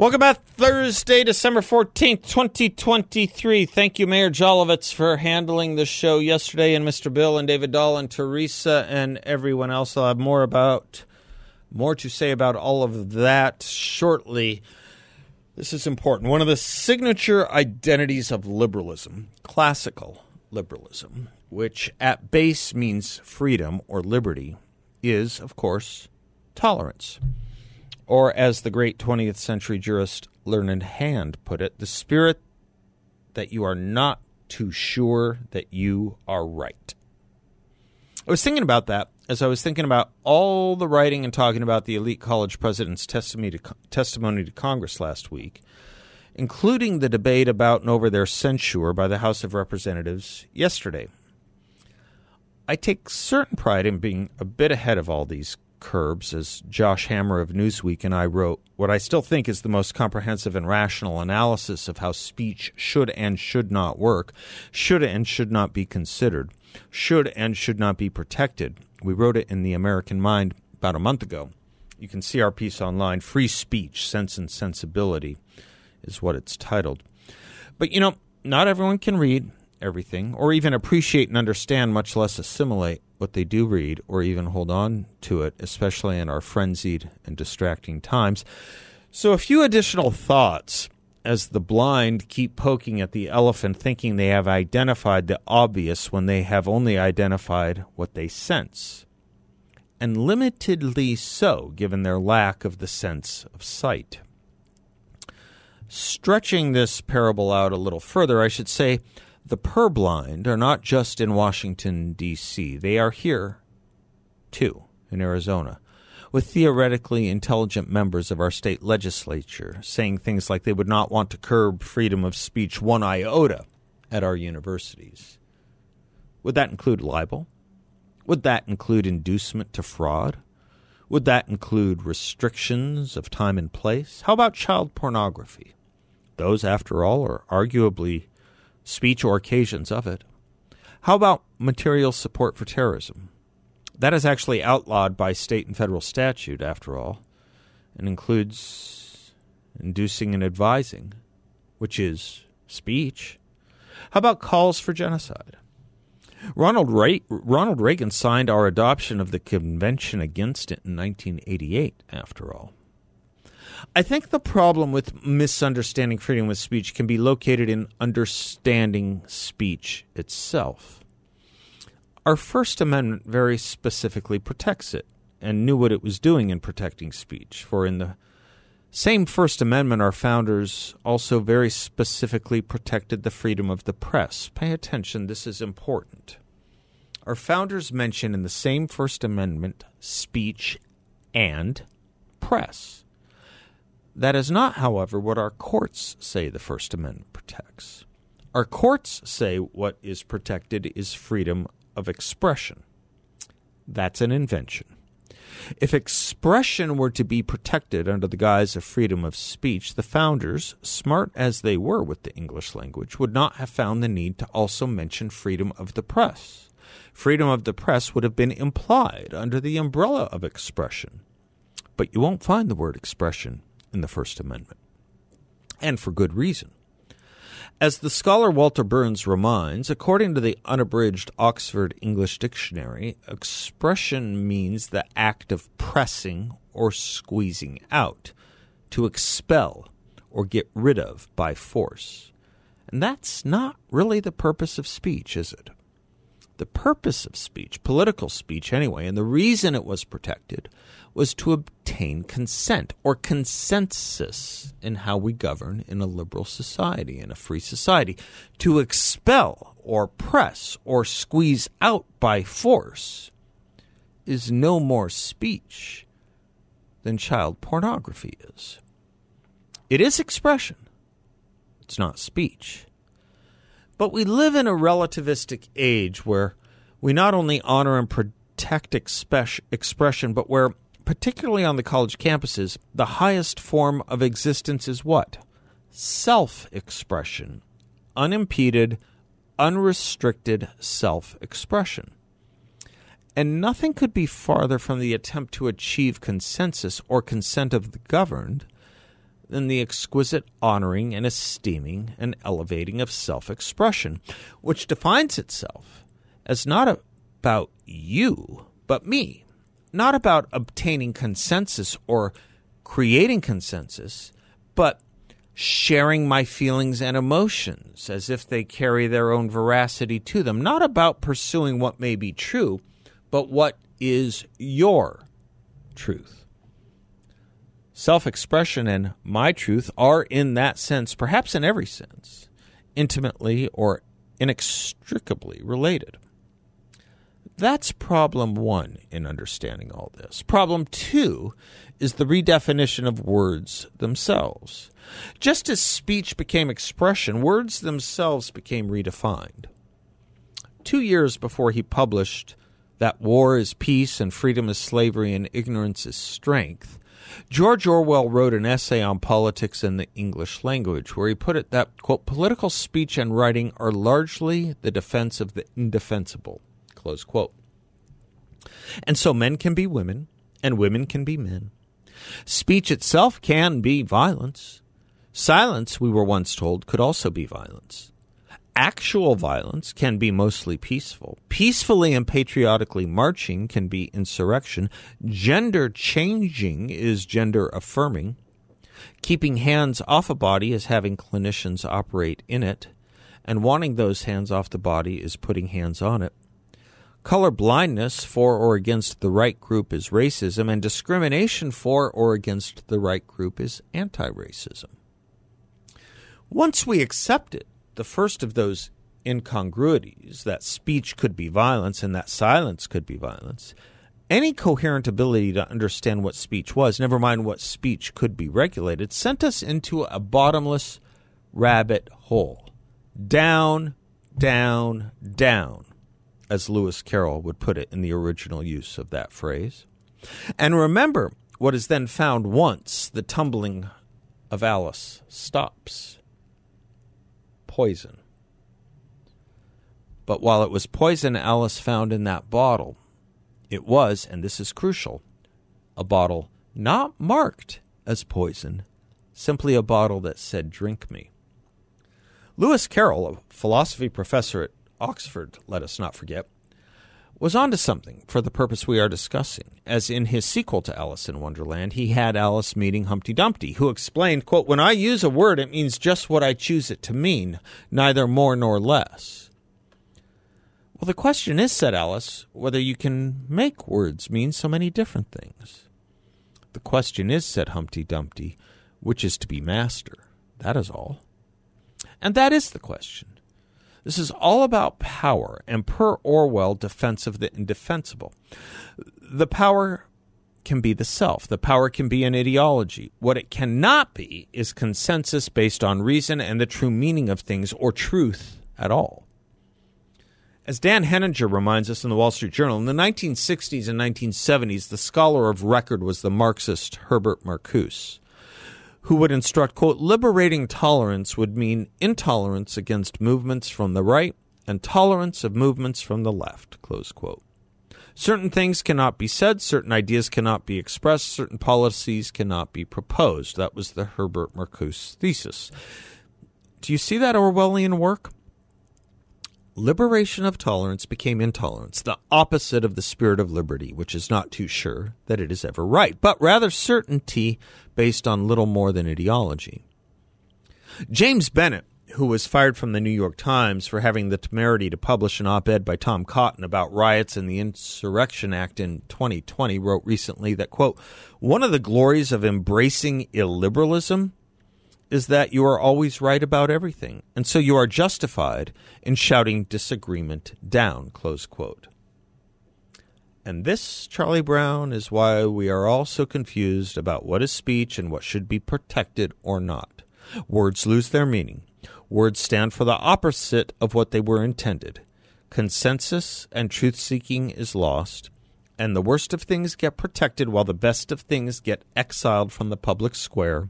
Welcome back Thursday, December 14th, 2023. Thank you, Mayor Jolovitz, for handling the show yesterday, and Mr. Bill and David Doll and Teresa and everyone else. I'll have more about more to say about all of that shortly. This is important. One of the signature identities of liberalism, classical liberalism, which at base means freedom or liberty, is, of course, tolerance or as the great 20th century jurist Learned Hand put it, the spirit that you are not too sure that you are right. I was thinking about that as I was thinking about all the writing and talking about the elite college president's testimony to, testimony to Congress last week, including the debate about and over their censure by the House of Representatives yesterday. I take certain pride in being a bit ahead of all these curbs, as Josh Hammer of Newsweek and I wrote what I still think is the most comprehensive and rational analysis of how speech should and should not work, should and should not be considered, should and should not be protected. We wrote it in The American Mind about a month ago. You can see our piece online. Free Speech, Sense and Sensibility is what it's titled. But you know, not everyone can read everything or even appreciate and understand, much less assimilate what they do read or even hold on to it, especially in our frenzied and distracting times. So, a few additional thoughts as the blind keep poking at the elephant, thinking they have identified the obvious when they have only identified what they sense. And limitedly so, given their lack of the sense of sight. Stretching this parable out a little further, I should say the purblind are not just in Washington, D.C., they are here, too, in Arizona, with theoretically intelligent members of our state legislature saying things like they would not want to curb freedom of speech one iota at our universities. Would that include libel? Would that include inducement to fraud? Would that include restrictions of time and place? How about child pornography? Those, after all, are arguably speech or occasions of it. How about material support for terrorism? That is actually outlawed by state and federal statute, after all, and includes inducing and advising, which is speech. How about calls for genocide? Ronald, Ronald Reagan signed our adoption of the Convention Against it in 1988, after all. I think the problem with misunderstanding freedom of speech can be located in understanding speech itself. Our First Amendment very specifically protects it and knew what it was doing in protecting speech. For in the same First Amendment, our founders also very specifically protected the freedom of the press. Pay attention, this is important. Our founders mention in the same First Amendment speech and press. That is not, however, what our courts say the First Amendment protects. Our courts say what is protected is freedom of expression. That's an invention. If expression were to be protected under the guise of freedom of speech, the founders, smart as they were with the English language, would not have found the need to also mention freedom of the press. Freedom of the press would have been implied under the umbrella of expression. But you won't find the word expression in the First Amendment. And for good reason. As the scholar Walter Berns reminds, according to the unabridged Oxford English Dictionary, expression means the act of pressing or squeezing out, to expel or get rid of by force. And that's not really the purpose of speech, is it? The purpose of speech, political speech anyway, and the reason it was protected was to obtain consent or consensus in how we govern in a liberal society, in a free society. To expel or press or squeeze out by force is no more speech than child pornography is. It is expression, it's not speech. But we live in a relativistic age where we not only honor and protect expression, but where, particularly on the college campuses, the highest form of existence is what? Self expression, unimpeded, unrestricted self expression. And nothing could be farther from the attempt to achieve consensus or consent of the governed than the exquisite honoring and esteeming and elevating of self expression, which defines itself as not about you, but me, not about obtaining consensus or creating consensus, but sharing my feelings and emotions as if they carry their own veracity to them, not about pursuing what may be true, but what is your truth. Self expression and my truth are, in that sense, perhaps in every sense, intimately or inextricably related. That's problem one in understanding all this. Problem two is the redefinition of words themselves. Just as speech became expression, words themselves became redefined. Two years before he published that war is peace and freedom is slavery and ignorance is strength, George Orwell wrote an essay on politics in the English language where he put it that, quote, political speech and writing are largely the defense of the indefensible, close quote. And so men can be women and women can be men. Speech itself can be violence. Silence, we were once told, could also be violence. Actual violence can be mostly peaceful. Peacefully and patriotically marching can be insurrection. Gender changing is gender affirming. Keeping hands off a body is having clinicians operate in it. And wanting those hands off the body is putting hands on it. Color blindness for or against the right group is racism, and discrimination for or against the right group is anti racism. Once we accepted the first of those incongruities, that speech could be violence and that silence could be violence, any coherent ability to understand what speech was, never mind what speech could be regulated, sent us into a bottomless rabbit hole. Down, down, down, as Lewis Carroll would put it in the original use of that phrase. And remember what is then found once the tumbling of Alice stops poison. But while it was poison Alice found in that bottle, it was, and this is crucial, a bottle not marked as poison, simply a bottle that said, Drink me. Lewis Carroll, a philosophy professor at Oxford, let us not forget, was onto something for the purpose we are discussing, as in his sequel to Alice in Wonderland, he had Alice meeting Humpty Dumpty, who explained, quote, When I use a word, it means just what I choose it to mean, neither more nor less. Well, the question is, said Alice, whether you can make words mean so many different things. The question is, said Humpty Dumpty, which is to be master? That is all. And that is the question. This is all about power and, per Orwell, defense of the indefensible. The power can be the self, the power can be an ideology. What it cannot be is consensus based on reason and the true meaning of things or truth at all. As Dan Henninger reminds us in the Wall Street Journal, in the 1960s and 1970s, the scholar of record was the Marxist Herbert Marcuse who would instruct, quote, liberating tolerance would mean intolerance against movements from the right and tolerance of movements from the left, close quote. Certain things cannot be said, certain ideas cannot be expressed, certain policies cannot be proposed. That was the Herbert Marcuse thesis. Do you see that Orwellian work? Liberation of tolerance became intolerance, the opposite of the spirit of liberty, which is not too sure that it is ever right, but rather certainty based on little more than ideology. James Bennet, who was fired from the New York Times for having the temerity to publish an op ed by Tom Cotton about riots and the Insurrection Act in 2020, wrote recently that, quote, one of the glories of embracing illiberalism is that you are always right about everything, and so you are justified in shouting disagreement down, close quote. And this, Charlie Brown, is why we are all so confused about what is speech and what should be protected or not. Words lose their meaning. Words stand for the opposite of what they were intended. Consensus and truth seeking is lost, and the worst of things get protected while the best of things get exiled from the public square.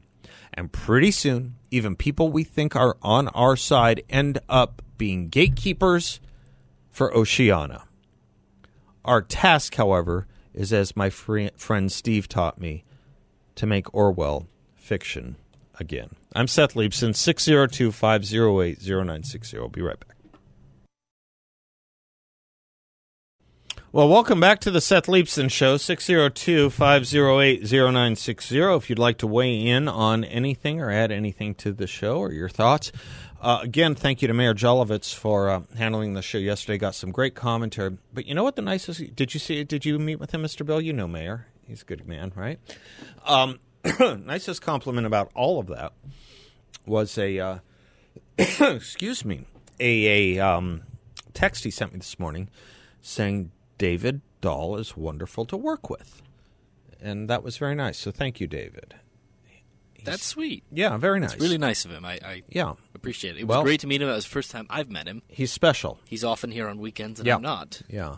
And pretty soon, even people we think are on our side end up being gatekeepers for Oceania. Our task, however, is, as my fri friend Steve taught me, to make Orwell fiction again. I'm Seth Leibsohn, 602 508 0960. I'll be right back. Well, welcome back to the Seth Leibsohn Show, 602 508 0960. If you'd like to weigh in on anything or add anything to the show or your thoughts, uh, again, thank you to Mayor Jelovich for uh, handling the show yesterday. Got some great commentary. But you know what the nicest? Did you see? Did you meet with him, Mr. Bill? You know Mayor. He's a good man, right? Um, nicest compliment about all of that was a uh, excuse me a, a um, text he sent me this morning saying David Doll is wonderful to work with, and that was very nice. So thank you, David. That's sweet. Yeah, very nice. It's really nice of him. I, I yeah appreciate it. It was Well- great to meet him. That was the first time I've met him. he's special. He's often here on weekends, and Yeah. I'm not. Yeah.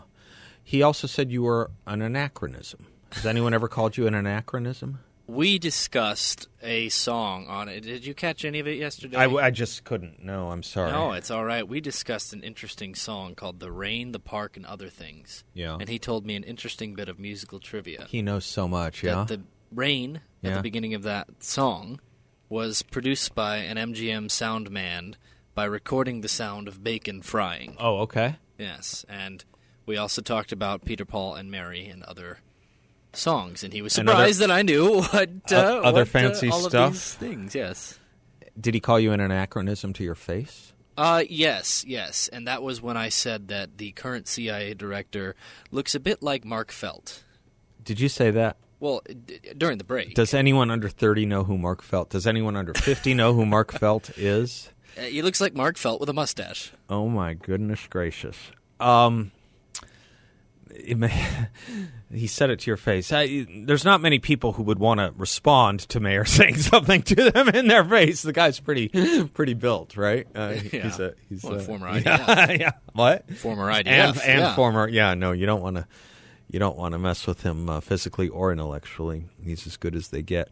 He also said you were an anachronism. Has anyone ever called you an anachronism? We discussed a song on it. Did you catch any of it yesterday? I, I just couldn't. No, I'm sorry. No, it's all right. We discussed an interesting song called "The Rain, the Park, and Other Things." Yeah. and he told me an interesting bit of musical trivia. he knows so much. Yeah. That the rain at Yeah. the beginning of that song was produced by an MGM sound man by recording the sound of bacon frying. oh, okay. Yes, and we also talked about Peter, Paul, and Mary and other songs, and he was And other- surprised that I knew what uh, other what, uh, fancy all stuff? Of these things, yes. Did he call you an anachronism to your face? Uh, yes, yes, and that was when I said that the current CIA director looks a bit like Mark Felt. Did you say that? Well, d- during the break, Does anyone under 30 know who Mark Felt? Does anyone under 50 know who Mark Felt is? uh, he looks like Mark Felt with a mustache. Oh my goodness gracious. Um may, he said it to your face. I, there's not many people who would want to respond to Mayor saying something to them in their face. The guy's pretty pretty built, right? Uh, He's a he's Well, a, former yeah, yeah. What? Former IDF, and and yeah. former yeah. No, you don't want to you don't want to mess with him uh, physically or intellectually. He's as good as they get.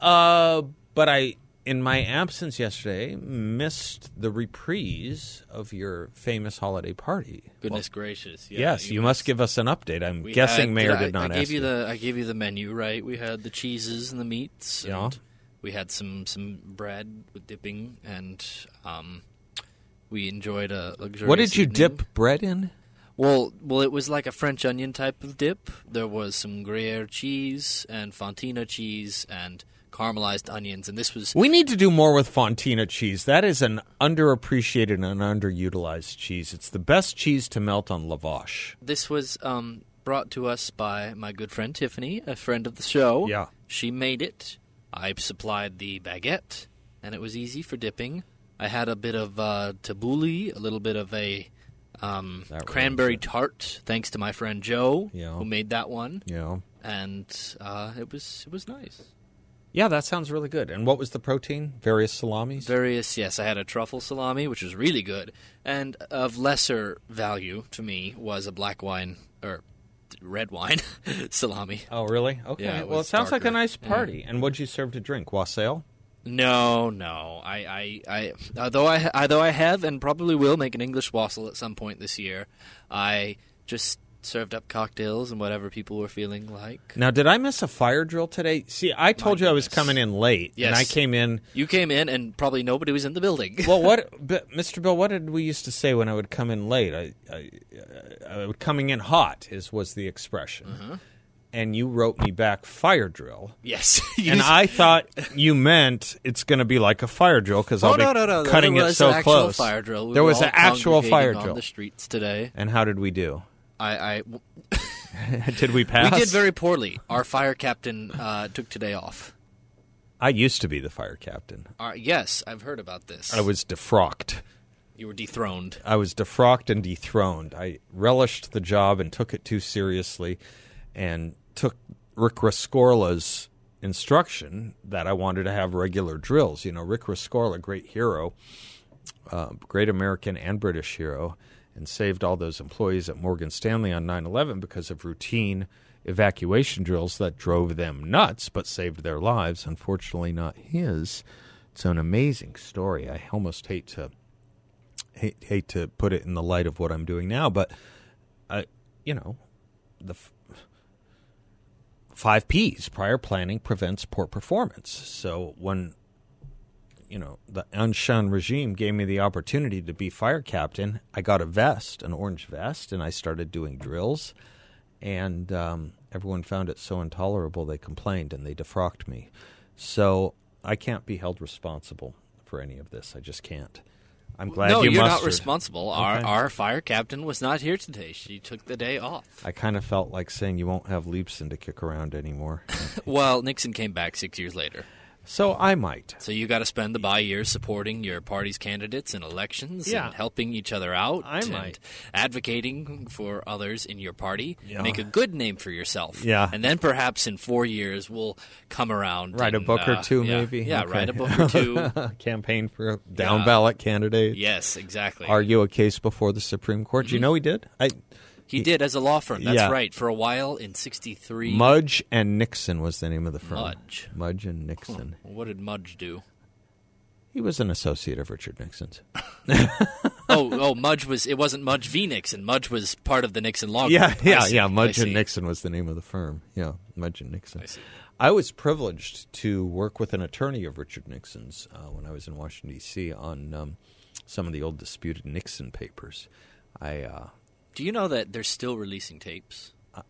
Uh, but I, in my absence yesterday, missed the reprise of your famous holiday party. Goodness gracious! Yeah, yes, you must give us an update. I'm guessing had- Mayor I, did not I gave ask you the I gave you the menu right. We had the cheeses and the meats. Yeah. And we had some some bread with dipping, and um, we enjoyed a luxurious. What did you evening. dip bread in? Well, well, it was like a French onion type of dip. There was some Gruyere cheese and Fontina cheese and caramelized onions, and this was We need to do more with Fontina cheese. That is an underappreciated and underutilized cheese. It's the best cheese to melt on lavash. this was um, brought to us by my good friend Tiffany, a friend of the show. Yeah. she made it. I supplied the baguette, and it was easy for dipping. I had a bit of uh, tabbouleh, a little bit of a um, cranberry tart, thanks to my friend Joe, Yeah. who made that one, know. and uh, it was it was nice. Yeah, that sounds really good. And what was the protein? Various salamis? Various, yes. I had a truffle salami, which was really good, and of lesser value to me was a black wine or red wine salami. Oh, really? Okay. Yeah, it well, it sounds like a nice party. And what'd you serve to drink? Wassail? No, no. I, I, I although I, although I have and probably will make an English wassail at some point this year, I just served up cocktails and whatever people were feeling like. Now, did I miss a fire drill today? See, I told you I was goodness. coming in late, and I came in. You came in and probably nobody was in the building. Well, what, but, Mr. Bill? What did we used to say when I would come in late? I, I, I would coming in hot is was the expression, Mm-hmm. and you wrote me back fire drill. yes, You And s- I thought you meant it's going to be like a fire drill because I'll Oh be no no no! cutting there it was so an actual close. fire drill. We there were was all an actual fire drill. on the streets today. And how did we do? I, I did we pass? we did very poorly. Our fire captain uh, took today off. I used to be the fire captain. Uh, yes, I've heard about this. I was defrocked. You were dethroned. I was defrocked and dethroned. I relished the job and took it too seriously, and took Rick Rescorla's instruction that I wanted to have regular drills. You know, Rick Rescorla, great hero, uh, great American and British hero, and saved all those employees at Morgan Stanley on 9 11 because of routine evacuation drills that drove them nuts but saved their lives. Unfortunately, not his. It's an amazing story. I almost hate to hate, hate to put it in the light of what I'm doing now, but I, you know, the f- five P's prior planning prevents poor performance. So when you know the ancien regime gave me the opportunity to be fire captain, I got a vest, an orange vest, and I started doing drills. And um, everyone found it so intolerable they complained and they defrocked me. So I can't be held responsible for any of this. I just can't. I'm glad no, you are not responsible. Our Okay. our fire captain was not here today. She took the day off. I kind of felt like saying you won't have Leibsohn to kick around anymore. Well, Nixon came back six years later. So I might. So you got to spend the by years supporting your party's candidates in elections Yeah. and helping each other out I and might. advocating for others in your party. Yeah. Make a good name for yourself. Yeah. And then perhaps in four years we'll come around. Write a and, book or uh, two, yeah, maybe. Yeah, Okay. write a book or two. Campaign for a down ballot candidate. yes, exactly. Argue a case before the Supreme Court. Do you know he did? I he did as a law firm. That's Yeah. right. For a while in '63. Mudge and Nixon was the name of the firm. Mudge. Mudge and Nixon. What did Mudge do? He was an associate of Richard Nixon's. oh, oh, Mudge was. It wasn't Mudge v. Nixon. Mudge was part of the Nixon law. Firm. Yeah, group. Yeah, see, yeah. Mudge and Nixon was the name of the firm. Yeah, Mudge and Nixon. I see. I was privileged to work with an attorney of Richard Nixon's uh, when I was in Washington D.C. on um, some of the old disputed Nixon papers. I uh, Do you know that they're still releasing tapes? Uh,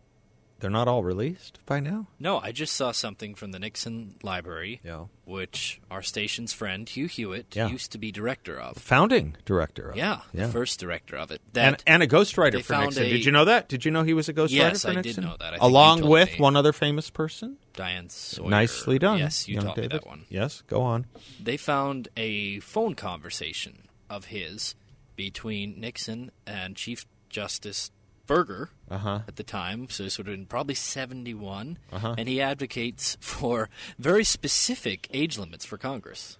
they're not all released by now. No, I just saw something from the Nixon Library, Yeah, which our station's friend Hugh Hewitt Yeah. used to be director of. founding director. Of. Yeah, yeah. the first director of it. and That and a ghostwriter for Nixon. a- Did you know that? Did you know he was a ghostwriter Yes, for I did know that. Along with me. one other famous person. Diane Sawyer. Nicely done. Yes, you young taught David. me that one. Yes, go on. They found a phone conversation of his between Nixon and Chief Justice Burger Uh huh. at the time, so this would have been probably 71, Uh-huh. and he advocates for very specific age limits for Congress.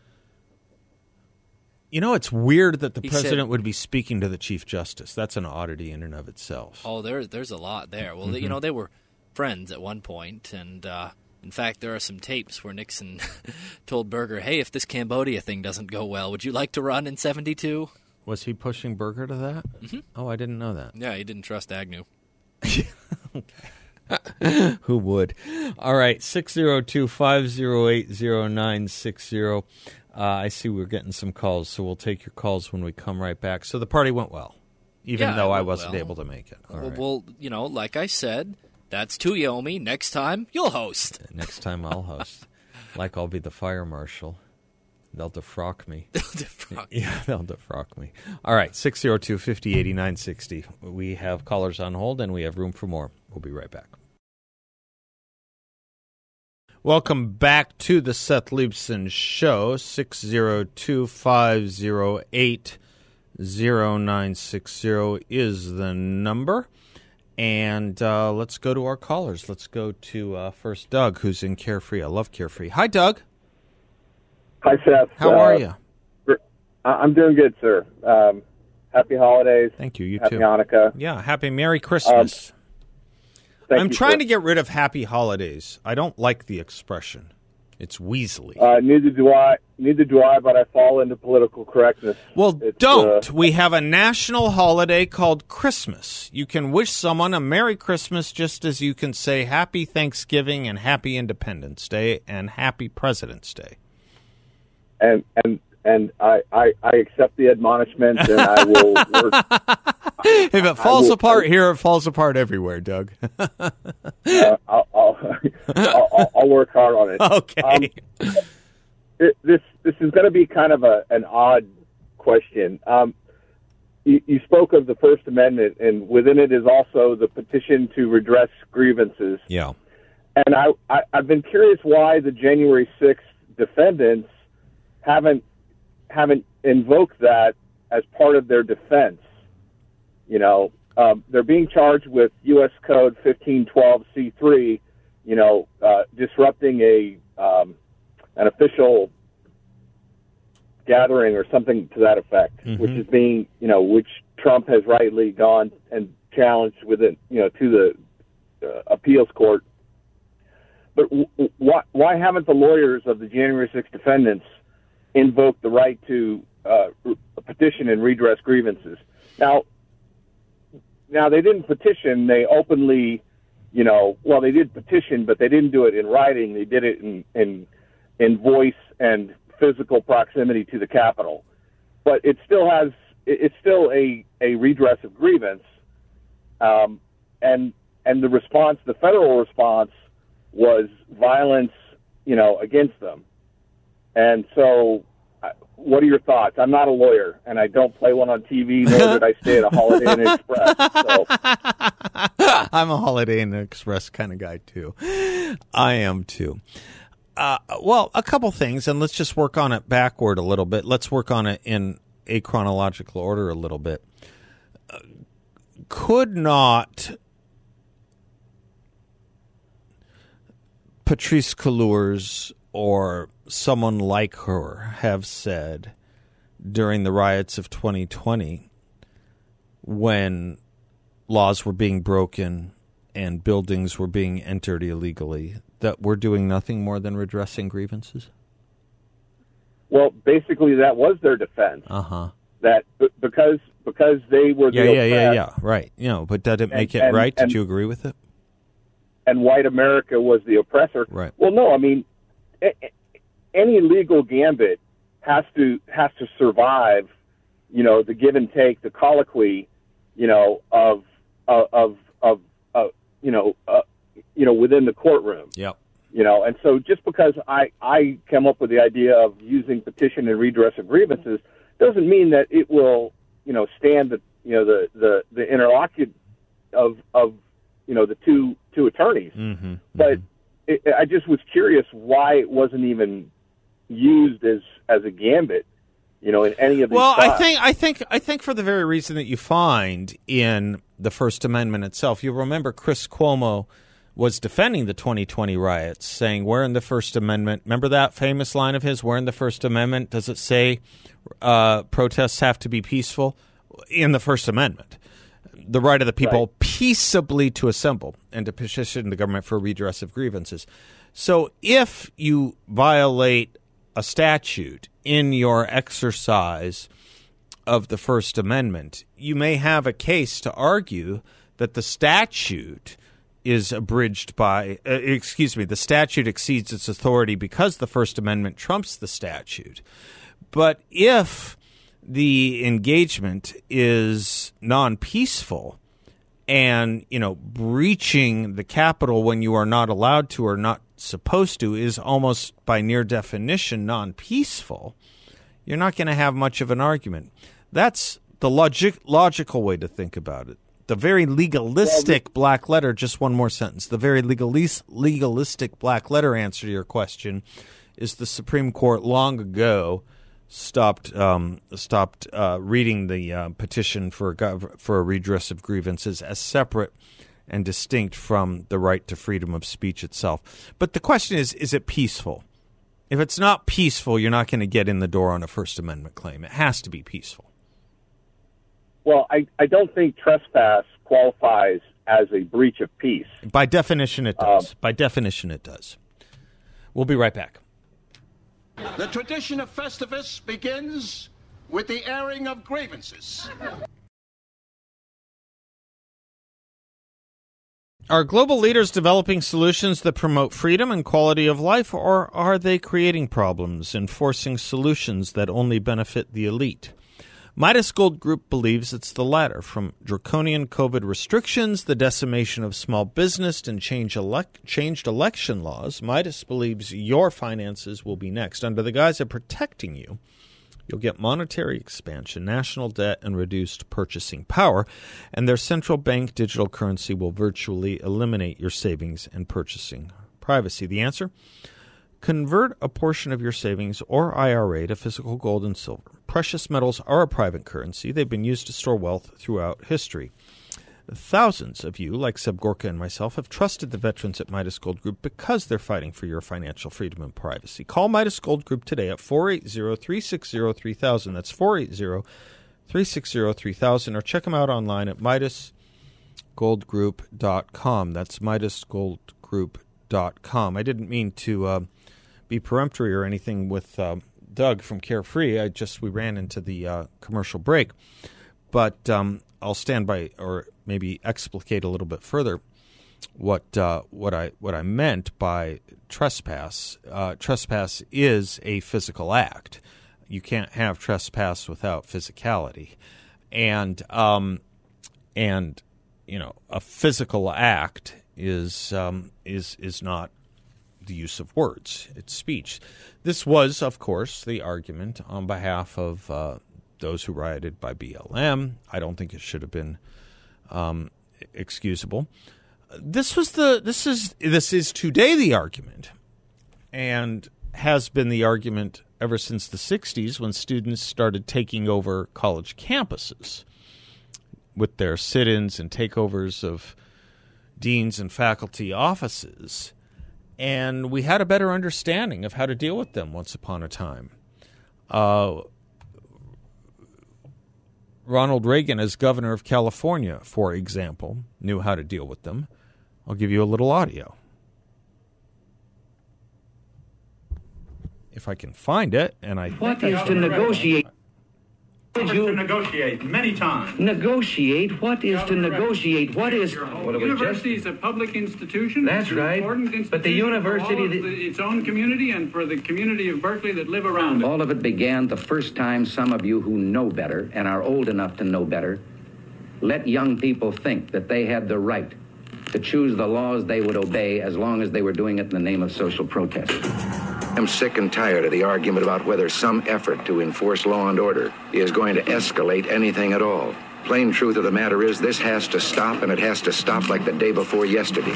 You know, it's weird that the He president said- would be speaking to the chief justice. That's an oddity in and of itself. Oh, there, there's a lot there. Well, Mm-hmm. you know, they were friends at one point, and uh, in fact, there are some tapes where Nixon told Burger, "Hey, if this Cambodia thing doesn't go well, would you like to run in '72?" Was he pushing Burger to that? Mm-hmm. Oh, I didn't know that. Yeah, he didn't trust Agnew. Who would? All right, 602 508 0960. Uh, I see we're getting some calls, so we'll take your calls when we come right back. So the party went well, even Yeah, though I wasn't well. able to make it. All well, right. well, you know, like I said, that's two Yomi. Next time, you'll host. Next time I'll host. like I'll be the fire marshal. They'll defrock me. Yeah, they'll defrock me. All right, 602 50 89 60. We have callers on hold and we have room for more. We'll be right back. Welcome back to the Seth Leibsohn Show. 602 508 0960 is the number. And uh, let's go to our callers. Let's go to uh, first Doug, who's in Carefree. I love Carefree. Hi, Doug. Hi, Seth. How Uh, are you? I'm doing good, sir. Um, happy holidays. Thank you. You happy too. Hanukkah. Yeah, happy Merry Christmas. Thank I'm you, trying sir. to get rid of happy holidays. I don't like the expression. It's weaselly. Uh, neither do I. Neither do I. But I fall into political correctness. well, it's, don't. uh, we have a national holiday called Christmas. You can wish someone a Merry Christmas just as you can say Happy Thanksgiving and Happy Independence Day and Happy President's Day. And and and I, I I accept the admonishment, and I will work. If it falls will- apart here, it falls apart everywhere, Doug. Uh, I'll, I'll, I'll, I'll- work hard on it. okay. It- this this is going to be kind of a an odd question. Um, you, you spoke of the First Amendment, and within it is also the petition to redress grievances. yeah. And I, I I've been curious why the January sixth defendants haven't haven't invoked that as part of their defense. You know, um, they're being charged with U.S. Code 1512 C3. You know, uh, disrupting a um, an official gathering or something to that effect, Mm-hmm. which is being, you know, which Trump has rightly gone and challenged with it, you know, to the uh, appeals court. But w- w- why, why haven't the lawyers of the January 6 defendants invoked the right to uh, petition and redress grievances? Now, now they didn't petition; they openly, you know, well, they did petition, but they didn't do it in writing. They did it in in in voice and physical proximity to the Capitol. But it still has it- it's still a a redress of grievance, um, and and the response, the federal response, was violence, you know, against them. And so, what are your thoughts? I'm not a lawyer, and I don't play one on TV, nor did I stay at a Holiday Inn Express. So, I'm a Holiday Inn Express kind of guy too. I am too. Uh, well, a couple things, and let's just work on it backward a little bit. Let's work on it in a chronological order a little bit. Uh, could not Patrisse Cullors or someone like her have said during the riots of 2020 when laws were being broken and buildings were being entered illegally that we're doing nothing more than redressing grievances? well, basically, that was their defense. Uh huh. That b- because because they were Yeah, the yeah, yeah, yeah. Right. You know, but did it make it and- right? Did and- you agree with it? and white America was the oppressor. Right. Well, no, I mean, a- a- any legal gambit has to has to survive. You know, the give and take, the colloquy. You know, of of of, of uh, you know, uh, you know, within the courtroom. Yep. You know, and so just because I I came up with the idea of using petition and redress of grievances doesn't mean that it will you know stand the you know the the the interlocution of of you know the two two attorneys. Mm-hmm. But it, I just was curious why it wasn't even used as as a gambit, you know, in any of these. Well, I think I think I think for the very reason that you find in the First Amendment itself, you remember Chris Cuomo was defending the 2020 riots, saying, "Where in the First Amendment? Remember that famous line of his? Where in the First Amendment does it say uh, protests have to be peaceful? In the First Amendment." the right of the people Right. peaceably to assemble and to petition the government for redress of grievances. So if you violate a statute in your exercise of the First Amendment, you may have a case to argue that the statute is abridged by, uh, excuse me, the statute exceeds its authority because the First Amendment trumps the statute. But if the engagement is non peaceful and, you know, breaching the Capitol when you are not allowed to or not supposed to is almost by near definition non peaceful, you're not going to have much of an argument. That's the logic, logical way to think about it. The very legalistic black letter, just one more sentence. The very legalis, legalistic black letter answer to your question is the Supreme Court long ago stopped um, stopped uh, reading the uh, petition for for a redress of grievances as separate and distinct from the right to freedom of speech itself. But the question is: Is it peaceful? If it's not peaceful, you're not going to get in the door on a First Amendment claim. It has to be peaceful. Well, I I don't think trespass qualifies as a breach of peace. By definition, it does. Um, By definition, it does. We'll be right back. The tradition of Festivus begins with the airing of grievances. Are global leaders developing solutions that promote freedom and quality of life, or are they creating problems, and enforcing solutions that only benefit the elite? Midas Gold Group believes it's the latter. From draconian COVID restrictions, the decimation of small business, and change changed election laws, Midas believes your finances will be next. Under the guise of protecting you, You'll get monetary expansion, national debt, and reduced purchasing power, and their central bank digital currency will virtually eliminate your savings and purchasing privacy. The answer? Convert a portion of your savings or IRA to physical gold and silver. Precious metals are a private currency. They've been used to store wealth throughout history. Thousands of you, like Seb Gorka and myself, have trusted the veterans at Midas Gold Group because they're fighting for your financial freedom and privacy. Call Midas Gold Group today at 480 360 3000. That's 480 360 3000. Or check them out online at midasgoldgroup.com. That's midasgoldgroup.com. I didn't mean to uh, be peremptory or anything with uh, Doug from Carefree. I just, we ran into the uh, commercial break. But um, I'll stand by or maybe explicate a little bit further what uh, what I what I meant by trespass. Uh, trespass is a physical act. You can't have trespass without physicality, and um, and you know a physical act is um, is is not the use of words. It's speech. This was, of course, the argument on behalf of uh, those who rioted by BLM. I don't think it should have been um, excusable. This was the this is this is today the argument, and has been the argument ever since the '60s when students started taking over college campuses with their sit-ins and takeovers of deans and faculty offices, and we had a better understanding of how to deal with them once upon a time. Uh, Ronald Reagan, as governor of California, for example, knew how to deal with them. I'll give you a little audio. If I can find it, and I What is to negotiate? You to negotiate many times. Negotiate? What is to negotiate? What is. The university is a public institution. That's It's right. important But the institution for university all of that- the- its own community and for the community of Berkeley that live around it. All of it began the first time some of you who know better and are old enough to know better let young people think that they had the right to choose the laws they would obey as long as they were doing it in the name of social protest. I'm sick and tired of the argument about whether some effort to enforce law and order is going to escalate anything at all. Plain truth of the matter is, this has to stop, and it has to stop like the day before yesterday.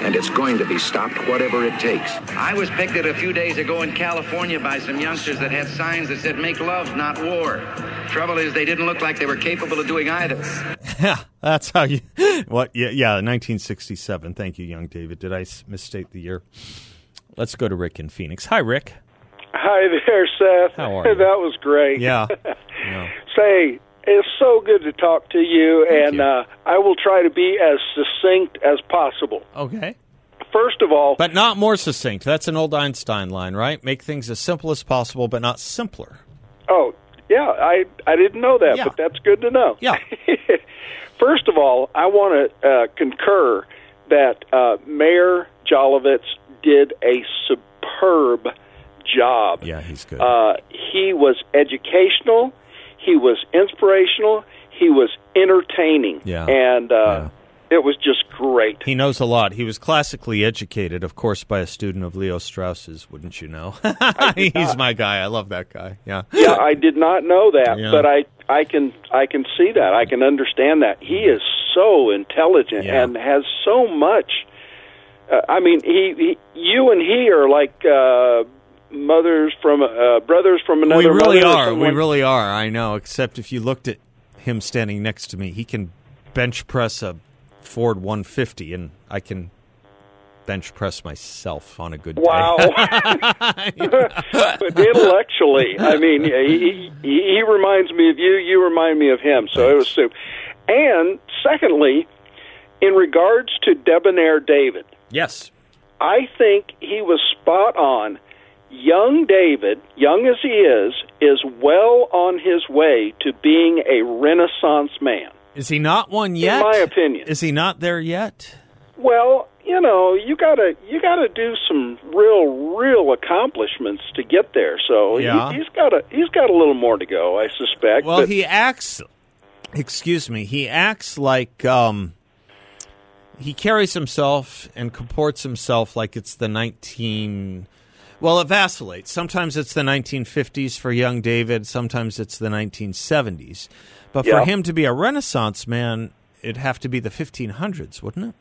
And it's going to be stopped, whatever it takes. I was picked at a few days ago in California by some youngsters that had signs that said, make love, not war. Trouble is, they didn't look like they were capable of doing either. Yeah, that's how you. What? Yeah, yeah. 1967. Thank you, young David. Did I misstate the year? Let's go to Rick in Phoenix. Hi, Rick. Hi there, Seth. How are you? that was great. Yeah. yeah. Say, it's so good to talk to you, and Uh, I will try to be as succinct as possible. Okay. First of all, But not more succinct. That's an old Einstein line, right? Make things as simple as possible, but not simpler. oh yeah, I I didn't know that, Yeah. but that's good to know. Yeah. First of all, I want to uh, concur that uh, Mayor Jolovitz did a superb job. Yeah, he's good. Uh, he was educational. He was inspirational. He was entertaining. Yeah. And uh, it was just great. He knows a lot. He was classically educated, of course, by a student of Leo Strauss's, wouldn't you know? He's my guy. I love that guy. Yeah. yeah, I did not know that, Yeah. but I I can I can see that. I can understand that. He is so intelligent Yeah. and has so much. Uh, I mean, he, he you and he are like uh, mothers from uh, brothers from another. we really are. We really are. I know. Except if you looked at him standing next to me, he can bench press a Ford 150, and I can bench press myself on a good day. Wow. but intellectually, I mean, he, he he reminds me of you. You remind me of him. So it was super. And secondly, in regards to Debonair David, yes, I think he was spot on. Young David, young as he is, is well on his way to being a Renaissance man. is he not one yet? In my opinion. is he not there yet? Well, you know, you gotta you gotta do some real real accomplishments to get there. So Yeah. he, he's got a he's got a little more to go, I suspect. Well, but he acts. Excuse me. He acts like um, he carries himself and comports himself like it's the nineteen. Well, it vacillates. Sometimes it's the 1950s for young David. Sometimes it's the 1970s. But for him to be a Renaissance man, it'd have to be the 1500s, wouldn't it?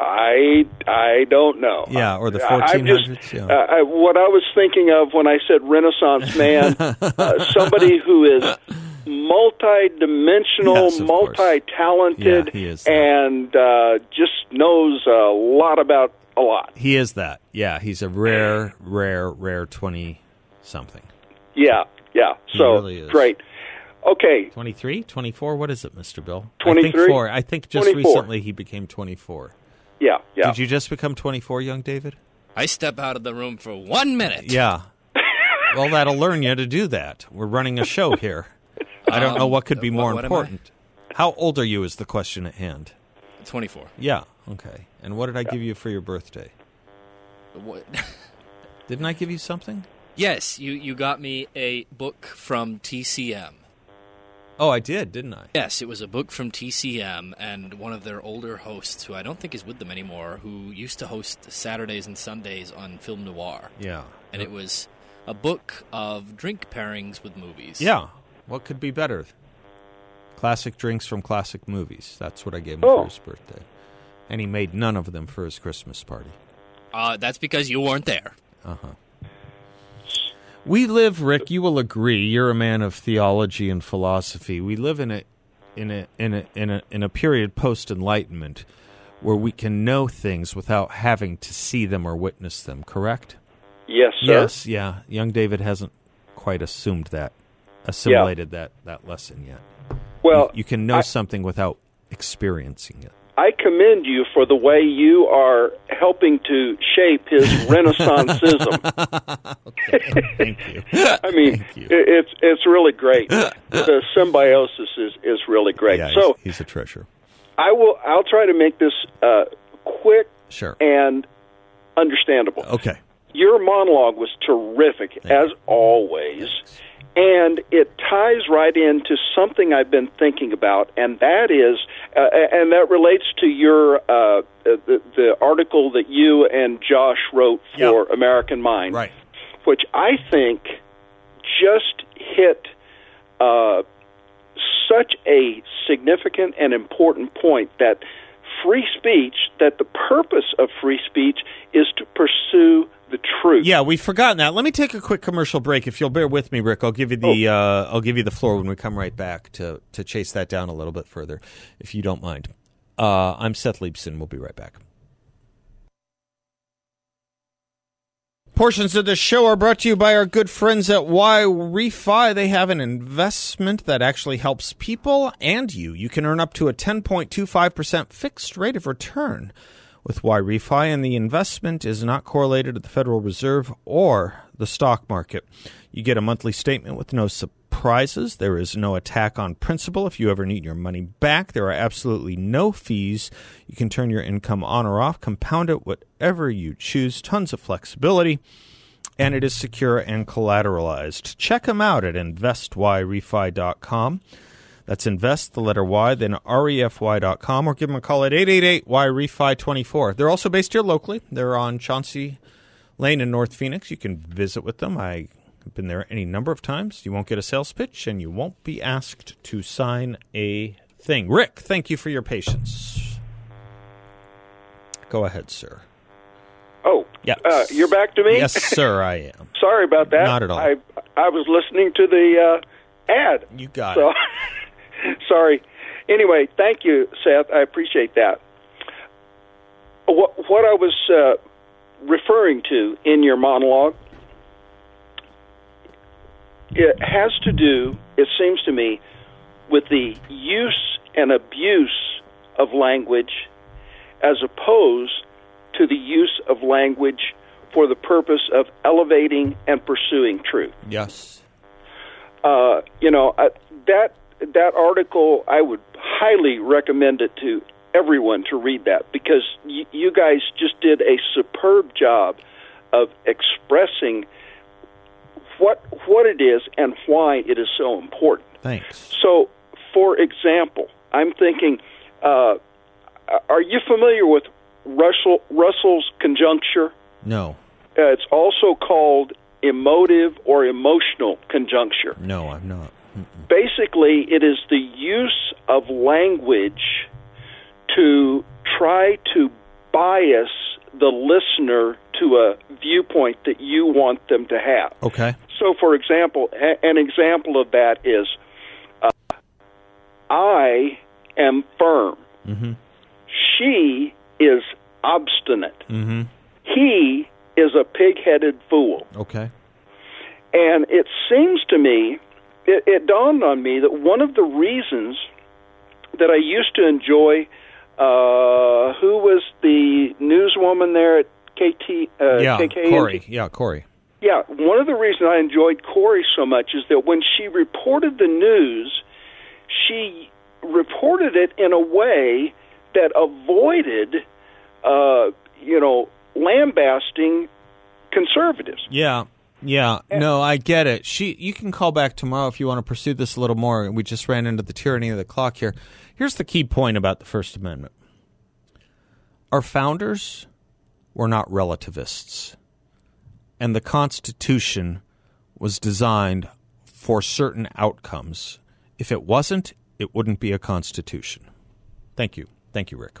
I I don't know. Yeah, or the I- I'm just- 1400s. yeah. Uh, I, what I was thinking of when I said Renaissance man, uh, somebody who is multi-dimensional, Yes, multi-talented, Yeah, and uh, just knows a lot about a lot. he is that. Yeah, he's a rare, rare, rare 20 something. Yeah, yeah. He So really is. great. Okay, 23, 24? What is it, Mr. Bill? I 23? think four. I think just 24. recently he became 24. yeah, yeah. Did you just become 24, young David? I step out of the room for one minute. Yeah. well, that'll learn you to do that. We're running a show here. I don't know Um, what could be more what- what important. How old are you is the question at hand. 24. Yeah, okay. And what did I give you for your birthday? What? Didn't I give you something? yes, you, you got me a book from TCM. Oh, I did, didn't I? Yes, it was a book from TCM and one of their older hosts, who I don't think is with them anymore, who used to host Saturdays and Sundays on Film Noir. Yeah. And it was a book of drink pairings with movies. Yeah. What could be better? Classic drinks from classic movies. That's what I gave him Oh. for his birthday. And he made none of them for his Christmas party. Uh, that's because you weren't there. Uh huh. We live, Rick. You will agree. You're a man of theology and philosophy. We live in a, in a, in a, in a, in a period post Enlightenment, where we can know things without having to see them or witness them. Correct? Yes, sir. Yes. Yeah. Young David hasn't quite assumed that, assimilated that that lesson yet. Well, you, you can know I- something without experiencing it. I commend you for the way you are helping to shape his renaissanceism. Thank you. I mean, you. it- it's it's really great. The symbiosis is is really great. Yeah, so he's, he's a treasure. I will. I'll try to make this uh, quick Sure. and understandable. Okay. Your monologue was terrific, as always. And it ties right into something I've been thinking about, and that is, uh, and that relates to your uh, the, the article that you and Josh wrote for American Mind, right? Which I think just hit uh, such a significant and important point that free speech, that the purpose of free speech is to pursue the truth. Yeah, we've forgotten that. Let me take a quick commercial break. If you'll bear with me, Rick, I'll give you the uh, I'll give you the floor when we come right back to to chase that down a little bit further, if you don't mind. Uh, I'm Seth Leibsohn. We'll be right back. Portions of the show are brought to you by our good friends at YRefy. They have an investment that actually helps people and you. You can earn up to a 10.25% fixed rate of return with YRefy, and the investment is not correlated to the Federal Reserve or the stock market. You get a monthly statement with no surprises. There is no attack on principle If you ever need your money back, there are absolutely no fees. You can turn your income on or off, compound it whatever you choose. Tons of flexibility. And it is secure and collateralized. Check them out at investyrefy.com. That's invest, the letter Y, then refy.com, or give them a call at 888-Y-REFI24. They're also based here locally. They're on Chauncey Lane in North Phoenix. You can visit with them. I have been there any number of times. You won't get a sales pitch, and you won't be asked to sign a thing. Rick, thank you for your patience. Go ahead, sir. Oh, yeah. Uh, you're back to me. Yes, sir, I am. Sorry about that. Not at all. I I was listening to the uh, ad. You got so, it. sorry. Anyway, thank you, Seth. I appreciate that. What what I was uh, referring to in your monologue, it has to do. It seems to me with the use and abuse of language, as opposed to the use of language for the purpose of elevating and pursuing truth. Yes. Uh, you know uh, that that article. I would highly recommend it to everyone to read that because y- you guys just did a superb job of expressing what what it is and why it is so important. Thanks. So, for example, I'm thinking, uh, are you familiar with Russell Russell's conjuncture? No. Uh, it's also called emotive or emotional conjuncture. No, I'm not. Basically, it is the use of language to try to bias the listener to a viewpoint that you want them to have. Okay. So, for example, a- an example of that is uh, I am firm. Mm-hmm. She is obstinate. Mm-hmm. He is a pig headed fool. Okay. And it seems to me, it, it dawned on me that one of the reasons that I used to enjoy, uh, who was the newswoman there at KT, uh, yeah, KKNT? Corey. Yeah, Corey. Yeah, one of the reasons I enjoyed Corey so much is that when she reported the news, she reported it in a way that avoided, uh, you know, lambasting conservatives. Yeah. Yeah, no, I get it. She, you can call back tomorrow if you want to pursue this a little more. We just ran into the tyranny of the clock here. Here's the key point about the First Amendment: our founders were not relativists, and the Constitution was designed for certain outcomes. If it wasn't, it wouldn't be a Constitution. Thank you, thank you, Rick.